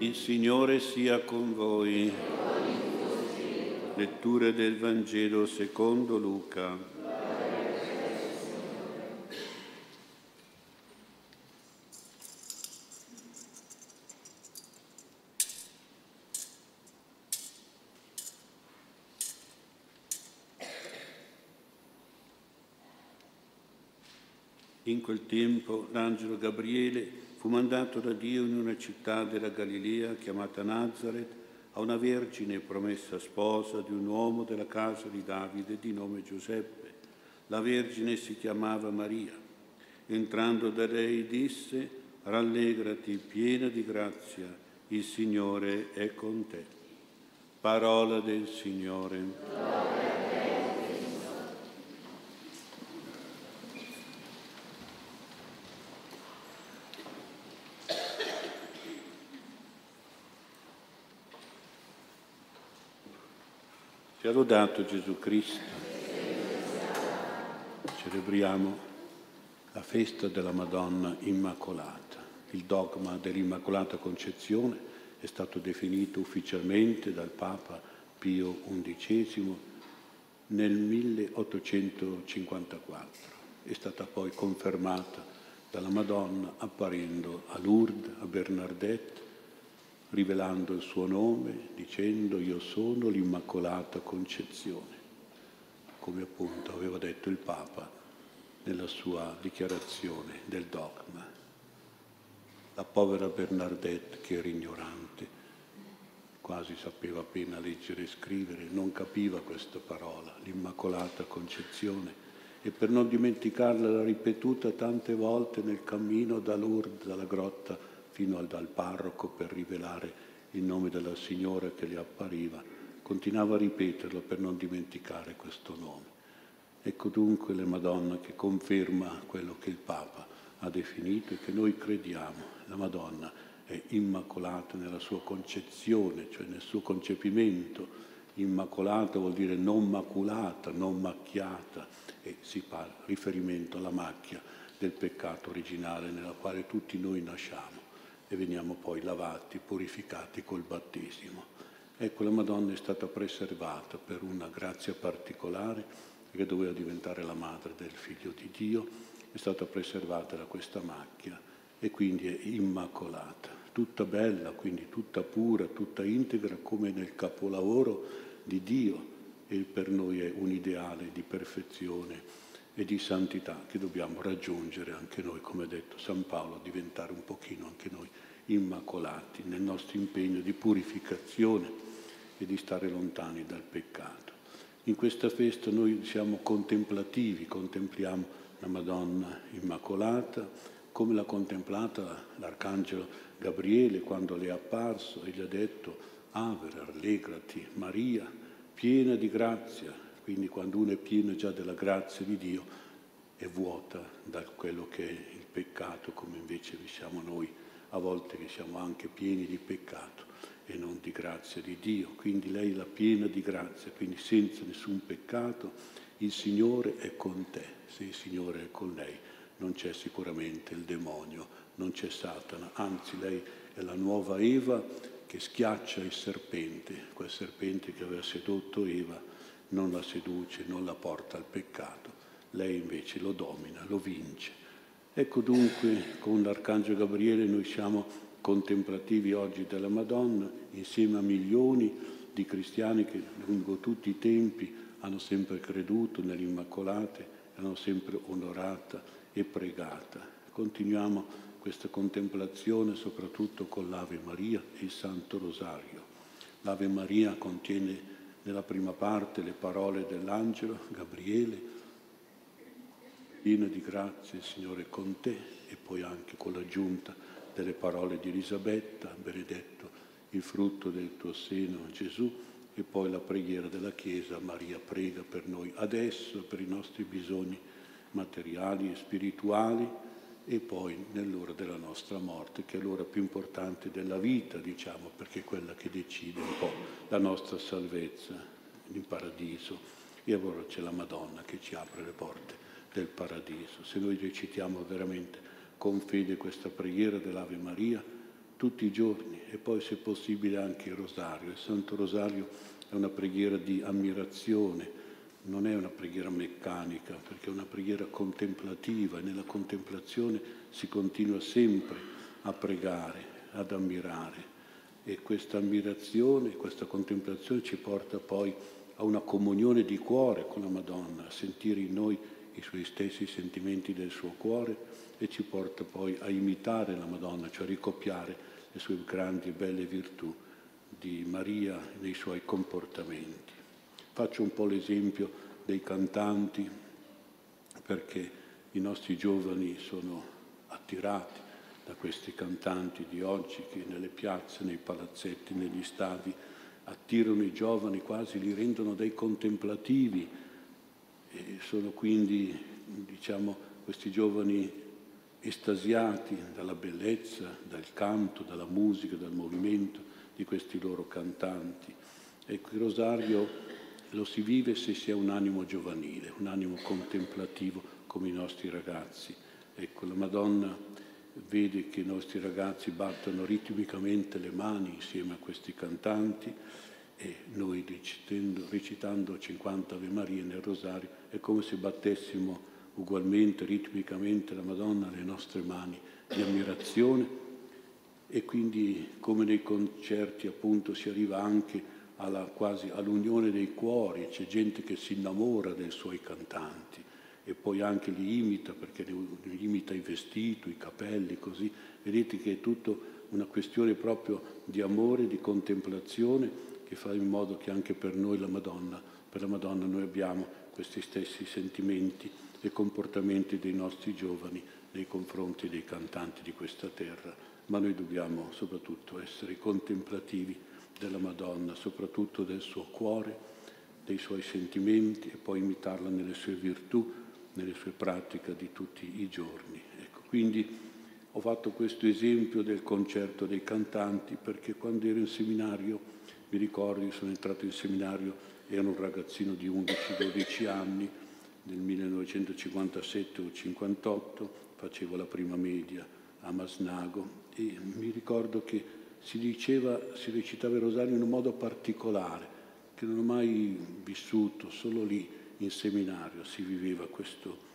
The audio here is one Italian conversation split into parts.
Il Signore sia con voi. Lettura del Vangelo secondo Luca. In quel tempo l'angelo Gabriele fu mandato da Dio in una città della Galilea chiamata Nazareth a una vergine promessa sposa di un uomo della casa di Davide di nome Giuseppe. La vergine si chiamava Maria. Entrando da lei disse, rallegrati piena di grazia, il Signore è con te. Parola del Signore. Sia lodato Gesù Cristo. Celebriamo la festa della Madonna Immacolata. Il dogma dell'Immacolata Concezione è stato definito ufficialmente dal Papa Pio XI nel 1854. È stata poi confermata dalla Madonna apparendo a Lourdes, a Bernardette, rivelando il suo nome, dicendo io sono l'Immacolata Concezione, come appunto aveva detto il Papa nella sua dichiarazione del dogma. La povera Bernardette, che era ignorante, quasi sapeva appena leggere e scrivere, non capiva questa parola, l'Immacolata Concezione, e per non dimenticarla l'ha ripetuta tante volte nel cammino da Lourdes, dalla grotta fino al, dal parroco per rivelare il nome della Signora che le appariva, continuava a ripeterlo per non dimenticare questo nome. Ecco dunque la Madonna che conferma quello che il Papa ha definito e che noi crediamo. La Madonna è immacolata nella sua concezione, cioè nel suo concepimento. Immacolata vuol dire non maculata, non macchiata e si fa riferimento alla macchia del peccato originale nella quale tutti noi nasciamo e veniamo poi lavati, purificati col battesimo. Ecco, la Madonna è stata preservata per una grazia particolare che doveva diventare la madre del figlio di Dio, è stata preservata da questa macchia e quindi è immacolata, tutta bella, quindi tutta pura, tutta integra come nel capolavoro di Dio e per noi è un ideale di perfezione e di santità che dobbiamo raggiungere anche noi, come ha detto San Paolo, diventare un pochino anche noi immacolati nel nostro impegno di purificazione e di stare lontani dal peccato. In questa festa noi siamo contemplativi, contempliamo la Madonna Immacolata, come l'ha contemplata l'Arcangelo Gabriele quando le è apparso e gli ha detto Ave, rallegrati Maria, piena di grazia, quindi quando uno è pieno già della grazia di Dio è vuota da quello che è il peccato, come invece siamo noi, a volte che siamo anche pieni di peccato e non di grazia di Dio. Quindi lei è la piena di grazia, quindi senza nessun peccato, il Signore è con te. Se il Signore è con lei non c'è sicuramente il demonio, non c'è Satana, anzi lei è la nuova Eva che schiaccia il serpente, quel serpente che aveva sedotto Eva non la seduce, non la porta al peccato, lei invece lo domina, lo vince. Ecco dunque con l'Arcangelo Gabriele noi siamo contemplativi oggi della Madonna insieme a milioni di cristiani che lungo tutti i tempi hanno sempre creduto nell'Immacolata, l'hanno sempre onorata e pregata. Continuiamo questa contemplazione soprattutto con l'Ave Maria e il Santo Rosario. L'Ave Maria contiene nella prima parte le parole dell'angelo Gabriele, piena di grazia, Signore, con te, e poi anche con l'aggiunta delle parole di Elisabetta, benedetto il frutto del tuo seno, Gesù, e poi la preghiera della Chiesa, Maria prega per noi adesso, per i nostri bisogni materiali e spirituali, e poi nell'ora della nostra morte, che è l'ora più importante della vita, diciamo, perché è quella che decide un po' la nostra salvezza in paradiso. E allora c'è la Madonna che ci apre le porte del paradiso. Se noi recitiamo veramente con fede questa preghiera dell'Ave Maria, tutti i giorni e poi se possibile anche il rosario. Il Santo Rosario è una preghiera di ammirazione, non è una preghiera meccanica, perché è una preghiera contemplativa e nella contemplazione si continua sempre a pregare, ad ammirare. E questa ammirazione, questa contemplazione ci porta poi a una comunione di cuore con la Madonna, a sentire in noi i suoi stessi sentimenti del suo cuore e ci porta poi a imitare la Madonna, cioè a ricopiare le sue grandi e belle virtù di Maria nei suoi comportamenti. Faccio un po' l'esempio dei cantanti perché i nostri giovani sono attirati da questi cantanti di oggi che nelle piazze, nei palazzetti, negli stadi attirano i giovani quasi, li rendono dei contemplativi e sono quindi, diciamo, questi giovani estasiati dalla bellezza, dal canto, dalla musica, dal movimento di questi loro cantanti. Ecco, il rosario lo si vive se si ha un animo giovanile, un animo contemplativo come i nostri ragazzi. Ecco, la Madonna vede che i nostri ragazzi battono ritmicamente le mani insieme a questi cantanti e noi recitando, recitando 50 Ave Maria nel rosario è come se battessimo ugualmente, ritmicamente la Madonna alle nostre mani di ammirazione e quindi come nei concerti appunto si arriva anche alla, quasi all'unione dei cuori, c'è gente che si innamora dei suoi cantanti e poi anche li imita perché li imita i vestiti, i capelli, così. Vedete che è tutto una questione proprio di amore, di contemplazione che fa in modo che anche per noi la Madonna, per la Madonna noi abbiamo questi stessi sentimenti e comportamenti dei nostri giovani nei confronti dei cantanti di questa terra, ma noi dobbiamo soprattutto essere contemplativi della Madonna, soprattutto del suo cuore, dei suoi sentimenti e poi imitarla nelle sue virtù, nelle sue pratiche di tutti i giorni. Ecco, quindi ho fatto questo esempio del concerto dei cantanti perché quando ero in seminario, mi ricordo, sono entrato in seminario, ero un ragazzino di 11-12 anni, nel 1957 o 58 facevo la prima media a Masnago e mi ricordo che si diceva, si recitava il rosario in un modo particolare che non ho mai vissuto, solo lì in seminario si viveva questo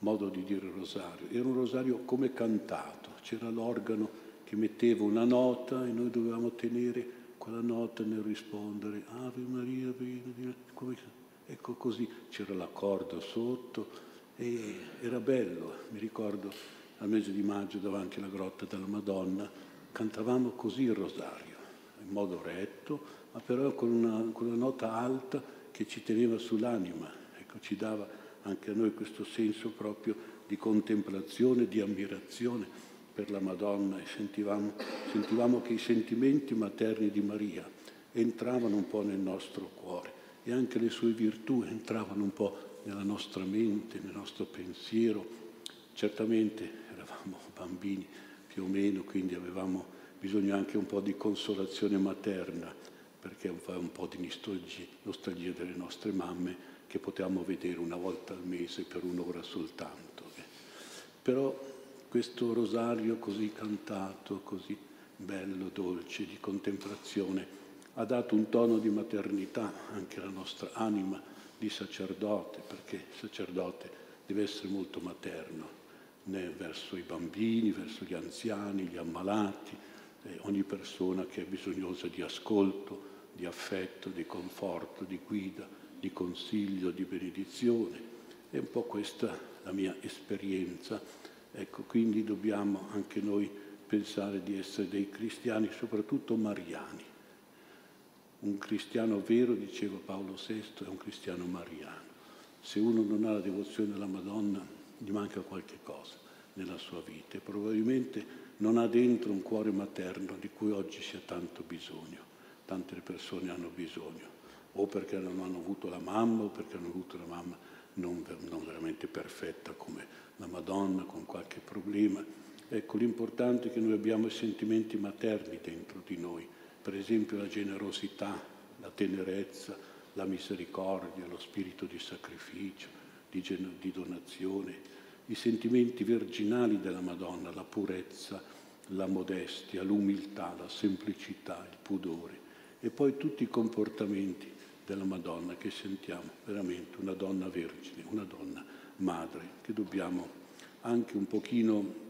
modo di dire il rosario. Era un rosario come cantato, c'era l'organo che metteva una nota e noi dovevamo tenere quella nota nel rispondere Ave Maria, Ecco così c'era l'accordo sotto e era bello, mi ricordo al mese di maggio davanti alla grotta della Madonna, cantavamo così il rosario, in modo retto, ma però con una, con una nota alta che ci teneva sull'anima, ecco, ci dava anche a noi questo senso proprio di contemplazione, di ammirazione per la Madonna e sentivamo, sentivamo che i sentimenti materni di Maria entravano un po' nel nostro cuore e anche le sue virtù entravano un po' nella nostra mente, nel nostro pensiero. Certamente eravamo bambini più o meno, quindi avevamo bisogno anche un po' di consolazione materna, perché fa un po' di nostalgia, nostalgia delle nostre mamme che potevamo vedere una volta al mese per un'ora soltanto. Però questo rosario così cantato, così bello, dolce, di contemplazione, ha dato un tono di maternità anche alla nostra anima di sacerdote, perché il sacerdote deve essere molto materno né verso i bambini, verso gli anziani, gli ammalati, eh, ogni persona che è bisognosa di ascolto, di affetto, di conforto, di guida, di consiglio, di benedizione. È un po' questa la mia esperienza. Ecco, quindi dobbiamo anche noi pensare di essere dei cristiani, soprattutto mariani un cristiano vero, diceva Paolo VI, è un cristiano mariano. Se uno non ha la devozione alla Madonna, gli manca qualche cosa nella sua vita e probabilmente non ha dentro un cuore materno di cui oggi si ha tanto bisogno. Tante persone hanno bisogno, o perché non hanno avuto la mamma, o perché hanno avuto la mamma non, non veramente perfetta come la Madonna, con qualche problema. Ecco, l'importante è che noi abbiamo i sentimenti materni dentro di noi per esempio la generosità, la tenerezza, la misericordia, lo spirito di sacrificio, di, di donazione, i sentimenti virginali della Madonna, la purezza, la modestia, l'umiltà, la semplicità, il pudore e poi tutti i comportamenti della Madonna che sentiamo veramente una donna vergine, una donna madre, che dobbiamo anche un pochino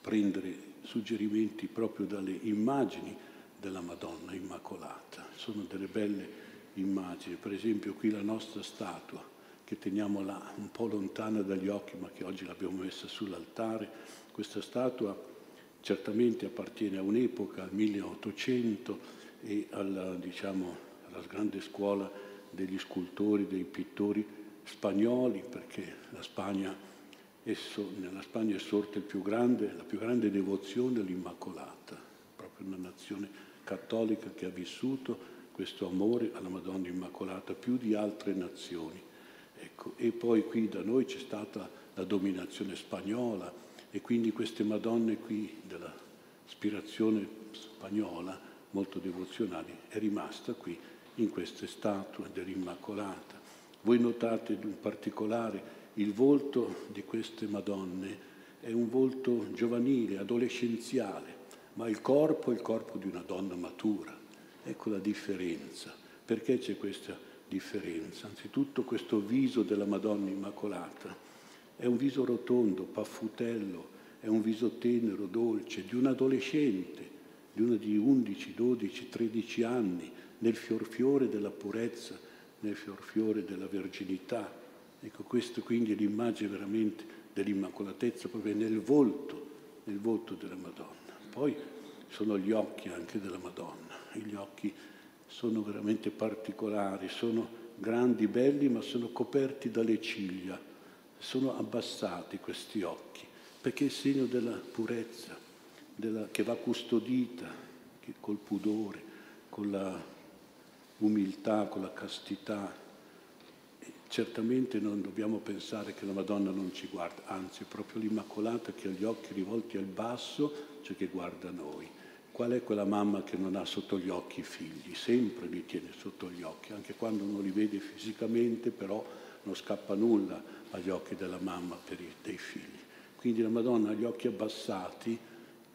prendere suggerimenti proprio dalle immagini della Madonna Immacolata. Sono delle belle immagini, per esempio qui la nostra statua che teniamo là un po' lontana dagli occhi ma che oggi l'abbiamo messa sull'altare, questa statua certamente appartiene a un'epoca, al 1800 e alla, diciamo, alla grande scuola degli scultori, dei pittori spagnoli, perché la Spagna, esso, nella Spagna è sorta più grande, la più grande devozione all'Immacolata, proprio una nazione cattolica che ha vissuto questo amore alla Madonna Immacolata più di altre nazioni. Ecco, e poi qui da noi c'è stata la dominazione spagnola e quindi queste Madonne qui dell'ispirazione spagnola, molto devozionali, è rimasta qui in queste statue dell'Immacolata. Voi notate in particolare il volto di queste Madonne è un volto giovanile, adolescenziale, ma il corpo è il corpo di una donna matura. Ecco la differenza. Perché c'è questa differenza? Anzitutto questo viso della Madonna Immacolata è un viso rotondo, paffutello, è un viso tenero, dolce, di un adolescente, di una di 11, 12, 13 anni, nel fiorfiore della purezza, nel fiorfiore della verginità. Ecco, questo quindi è l'immagine veramente dell'immacolatezza proprio nel volto, nel volto della Madonna. Poi sono gli occhi anche della Madonna, gli occhi sono veramente particolari, sono grandi, belli, ma sono coperti dalle ciglia, sono abbassati questi occhi, perché è il segno della purezza, della, che va custodita che col pudore, con la umiltà, con la castità. E certamente non dobbiamo pensare che la Madonna non ci guarda, anzi è proprio l'Immacolata che ha gli occhi rivolti al basso, cioè che guarda noi. Qual è quella mamma che non ha sotto gli occhi i figli? Sempre li tiene sotto gli occhi, anche quando non li vede fisicamente, però non scappa nulla agli occhi della mamma per i, dei figli. Quindi la Madonna ha gli occhi abbassati,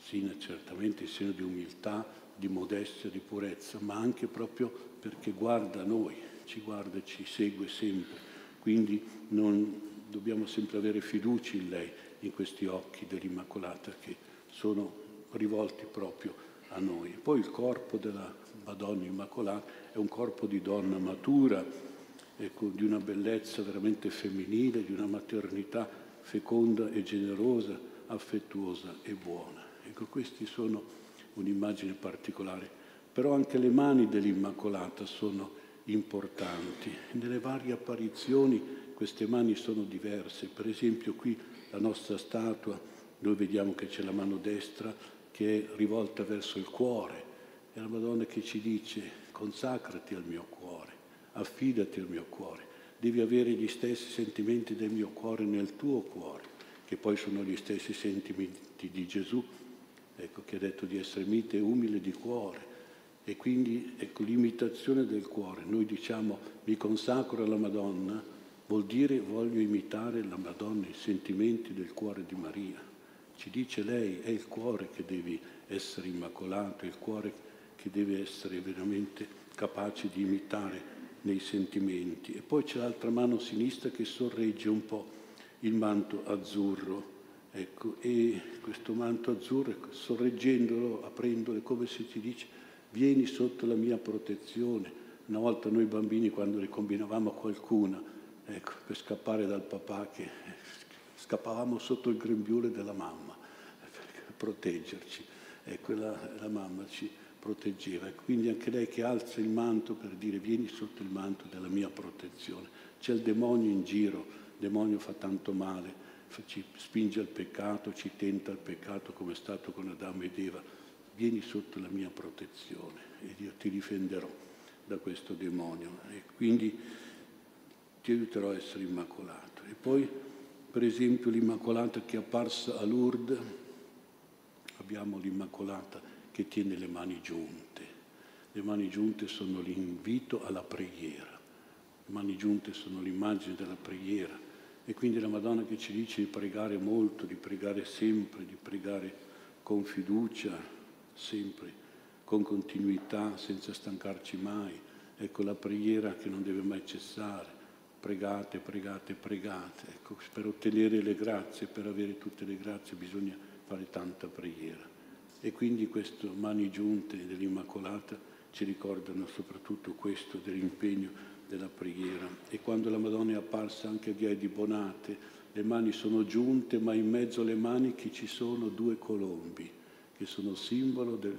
sì, certamente il segno di umiltà, di modestia, di purezza, ma anche proprio perché guarda noi, ci guarda e ci segue sempre. Quindi non, dobbiamo sempre avere fiducia in lei, in questi occhi dell'Immacolata che sono rivolti proprio a noi. Poi il corpo della Madonna Immacolata è un corpo di donna matura, ecco, di una bellezza veramente femminile, di una maternità feconda e generosa, affettuosa e buona. Ecco, questi sono un'immagine particolare, però anche le mani dell'Immacolata sono importanti. Nelle varie apparizioni queste mani sono diverse, per esempio qui la nostra statua, noi vediamo che c'è la mano destra che è rivolta verso il cuore, è la Madonna che ci dice consacrati al mio cuore, affidati al mio cuore, devi avere gli stessi sentimenti del mio cuore nel tuo cuore, che poi sono gli stessi sentimenti di Gesù ecco, che ha detto di essere mite e umile di cuore. E quindi ecco, l'imitazione del cuore. Noi diciamo mi consacro alla Madonna, vuol dire voglio imitare la Madonna, i sentimenti del cuore di Maria. Ci dice lei, è il cuore che deve essere immacolato, è il cuore che deve essere veramente capace di imitare nei sentimenti. E poi c'è l'altra mano sinistra che sorregge un po' il manto azzurro Ecco, e questo manto azzurro, ecco, sorreggendolo, aprendolo, come se ci dice, vieni sotto la mia protezione. Una volta noi bambini, quando ne combinavamo qualcuna, ecco, per scappare dal papà, che scappavamo sotto il grembiule della mamma, per proteggerci. Ecco, la, la mamma ci proteggeva. Quindi anche lei che alza il manto per dire vieni sotto il manto della mia protezione. C'è il demonio in giro, il demonio fa tanto male ci spinge al peccato, ci tenta al peccato come è stato con Adamo ed Eva, vieni sotto la mia protezione ed io ti difenderò da questo demonio e quindi ti aiuterò a essere immacolato. E poi, per esempio, l'Immacolata che è apparsa a Lourdes, abbiamo l'Immacolata che tiene le mani giunte. Le mani giunte sono l'invito alla preghiera, le mani giunte sono l'immagine della preghiera e quindi la Madonna che ci dice di pregare molto, di pregare sempre, di pregare con fiducia, sempre, con continuità, senza stancarci mai. Ecco la preghiera che non deve mai cessare. Pregate, pregate, pregate. Ecco, per ottenere le grazie, per avere tutte le grazie bisogna fare tanta preghiera. E quindi queste mani giunte dell'Immacolata ci ricordano soprattutto questo dell'impegno della preghiera. E quando la Madonna è apparsa anche a Via di Bonate, le mani sono giunte, ma in mezzo alle maniche ci sono due colombi, che sono simbolo del,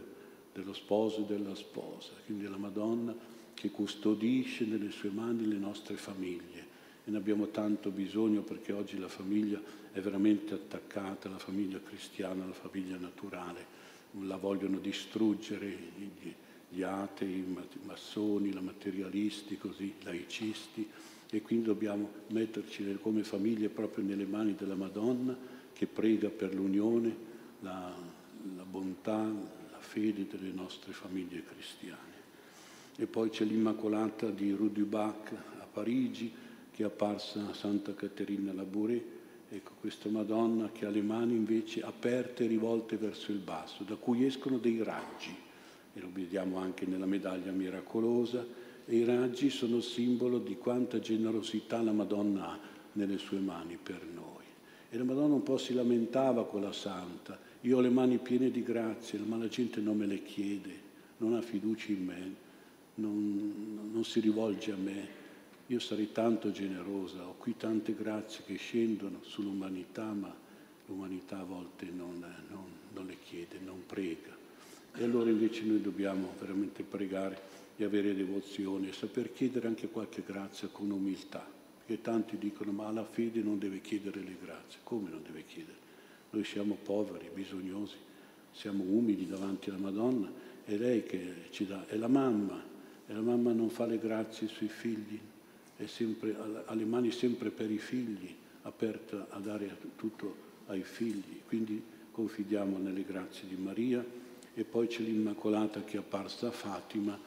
dello sposo e della sposa, quindi la Madonna che custodisce nelle sue mani le nostre famiglie. E ne abbiamo tanto bisogno perché oggi la famiglia è veramente attaccata, la famiglia cristiana, la famiglia naturale. La vogliono distruggere gli, atei, i massoni, i materialisti, così, laicisti e quindi dobbiamo metterci come famiglie proprio nelle mani della Madonna che prega per l'unione, la, la bontà, la fede delle nostre famiglie cristiane. E poi c'è l'Immacolata di Rudubach a Parigi che è apparsa a Santa Caterina Labouré. Ecco, questa Madonna che ha le mani invece aperte e rivolte verso il basso, da cui escono dei raggi. E lo vediamo anche nella medaglia miracolosa e i raggi sono simbolo di quanta generosità la Madonna ha nelle sue mani per noi. E la Madonna un po' si lamentava con la Santa, io ho le mani piene di grazie, ma la gente non me le chiede, non ha fiducia in me, non, non si rivolge a me. Io sarei tanto generosa, ho qui tante grazie che scendono sull'umanità, ma l'umanità a volte non, non, non le chiede, non prega. E allora invece noi dobbiamo veramente pregare di avere devozione e saper chiedere anche qualche grazia con umiltà, perché tanti dicono ma la fede non deve chiedere le grazie, come non deve chiedere? Noi siamo poveri, bisognosi, siamo umili davanti alla Madonna, è lei che ci dà, è la mamma, e la mamma non fa le grazie sui figli, è sempre, ha le mani sempre per i figli, aperta a dare tutto ai figli, quindi confidiamo nelle grazie di Maria e poi c'è l'Immacolata che è apparsa a Fatima,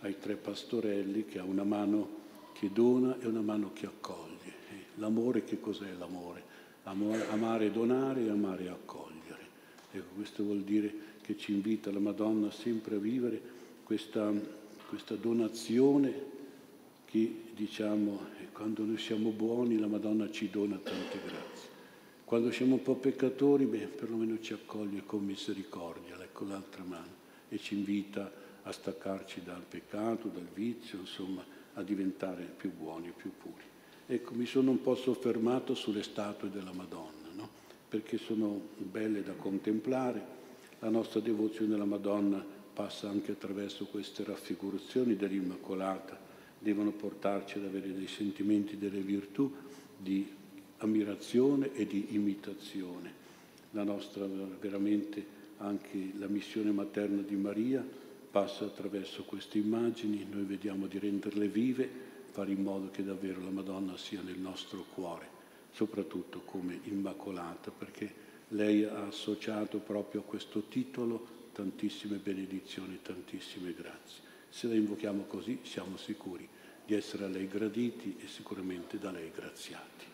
ai tre pastorelli che ha una mano che dona e una mano che accoglie. L'amore che cos'è l'amore? Amare e donare e amare e accogliere. Ecco, questo vuol dire che ci invita la Madonna sempre a vivere questa, questa donazione che diciamo quando noi siamo buoni la Madonna ci dona tante grazie. Quando siamo un po' peccatori, beh, perlomeno ci accoglie con misericordia, ecco l'altra mano, e ci invita a staccarci dal peccato, dal vizio, insomma, a diventare più buoni, più puri. Ecco, mi sono un po' soffermato sulle statue della Madonna, no? perché sono belle da contemplare. La nostra devozione alla Madonna passa anche attraverso queste raffigurazioni dell'Immacolata, devono portarci ad avere dei sentimenti delle virtù di ammirazione e di imitazione. La nostra veramente anche la missione materna di Maria passa attraverso queste immagini, noi vediamo di renderle vive, fare in modo che davvero la Madonna sia nel nostro cuore, soprattutto come Immacolata, perché lei ha associato proprio a questo titolo tantissime benedizioni, tantissime grazie. Se la invochiamo così siamo sicuri di essere a lei graditi e sicuramente da lei graziati.